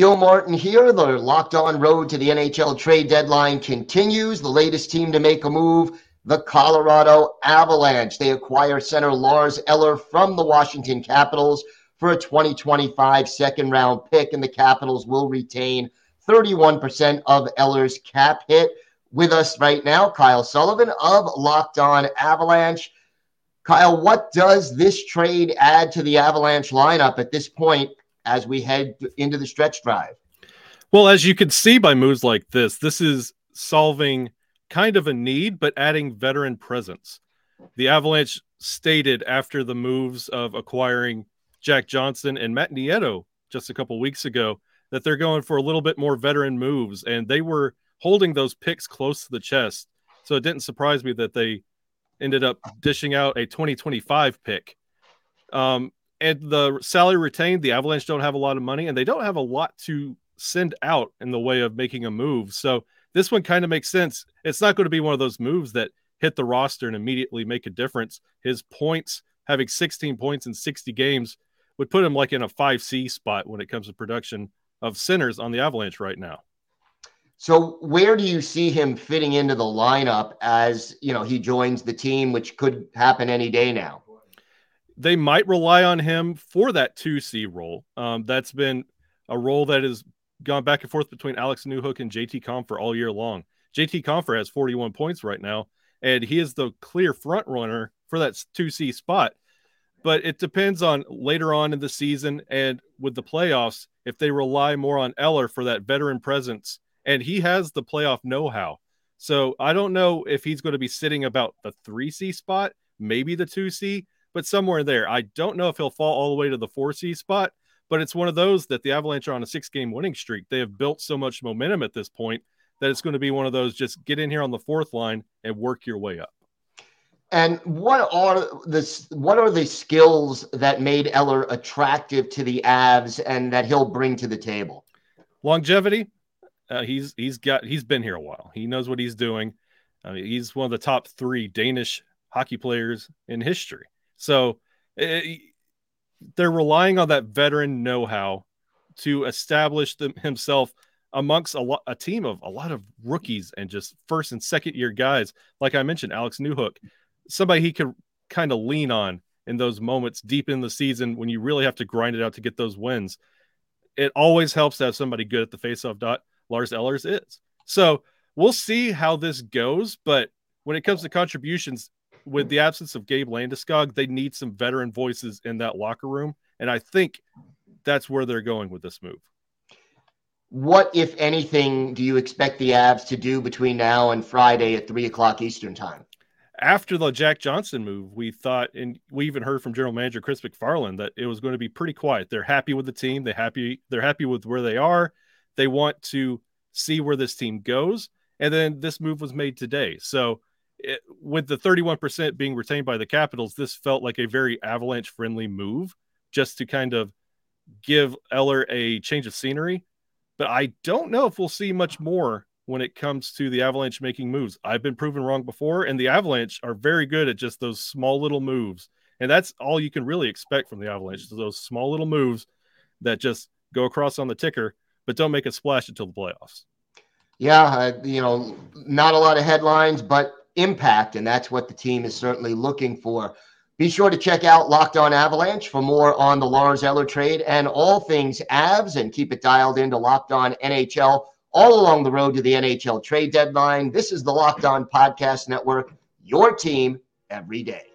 Gil Martin here. The locked on road to the NHL trade deadline continues. The latest team to make a move, the Colorado Avalanche. They acquire center Lars Eller from the Washington Capitals for a 2025 second round pick, and the Capitals will retain 31% of Eller's cap hit. With us right now, Kyle Sullivan of Locked On Avalanche. Kyle, what does this trade add to the Avalanche lineup at this point as we head into the stretch drive. Well, as you can see by moves like this, this is solving kind of a need, but adding veteran presence. The Avalanche stated after the moves of acquiring Jack Johnson and Matt Nieto just a couple weeks ago that they're going for a little bit more veteran moves, and they were holding those picks close to the chest. So it didn't surprise me that they ended up dishing out a 2025 pick. Um, and the salary retained, the Avalanche don't have a lot of money and they don't have a lot to send out in the way of making a move. So this one kind of makes sense. It's not going to be one of those moves that hit the roster and immediately make a difference. His points, having 16 points in 60 games, would put him like in a 5C spot when it comes to production of centers on the Avalanche right now. So where do you see him fitting into the lineup as, you know, he joins the team which could happen any day now? They might rely on him for that 2C role. Um, that's been a role that has gone back and forth between Alex Newhook and JT Compher all year long. JT Compher has 41 points right now, and he is the clear front runner for that 2C spot. But it depends on later on in the season and with the playoffs if they rely more on Eller for that veteran presence. And he has the playoff know how. So I don't know if he's going to be sitting about the 3C spot, maybe the 2C but somewhere there. I don't know if he'll fall all the way to the 4C spot, but it's one of those that the Avalanche are on a six game winning streak. They have built so much momentum at this point that it's going to be one of those just get in here on the fourth line and work your way up. And what are the what are the skills that made Eller attractive to the Avs and that he'll bring to the table? Longevity. Uh, he's he's got he's been here a while. He knows what he's doing. Uh, he's one of the top three Danish hockey players in history. So it, eh, they're relying on that veteran know-how to establish them, himself amongst a, a team of a lot of rookies and just first and second year guys. Like I mentioned, Alex Newhook, somebody he could kind of lean on in those moments deep in the season when you really have to grind it out to get those wins. It always helps to have somebody good at the faceoff dot. Lars Ellers is. So we'll see how this goes. But when it comes to contributions, with the absence of Gabe Landeskog, they need some veteran voices in that locker room, and I think that's where they're going with this move. What, if anything, do you expect the Avs to do between now and Friday at three o'clock Eastern time? After the Jack Johnson move, we thought, and we even heard from General Manager Chris MacFarland that it was going to be pretty quiet. They're happy with the team. They happy. They're happy with where they are. They want to see where this team goes. And then this move was made today. So it, with the 31% being retained by the Capitals, this felt like a very Avalanche friendly move just to kind of give Eller a change of scenery. But I don't know if we'll see much more when it comes to the Avalanche making moves. I've been proven wrong before, and the Avalanche are very good at just those small little moves. And that's all you can really expect from the Avalanche those small little moves that just go across on the ticker, but don't make a splash until the playoffs. Yeah, you know, not a lot of headlines, but impact, and that's what the team is certainly looking for. Be sure to check out Locked On Avalanche for more on the Lars Eller trade and all things Avs, and keep it dialed into Locked On NHL all along the road to the NHL trade deadline. This is the Locked On Podcast Network, your team every day.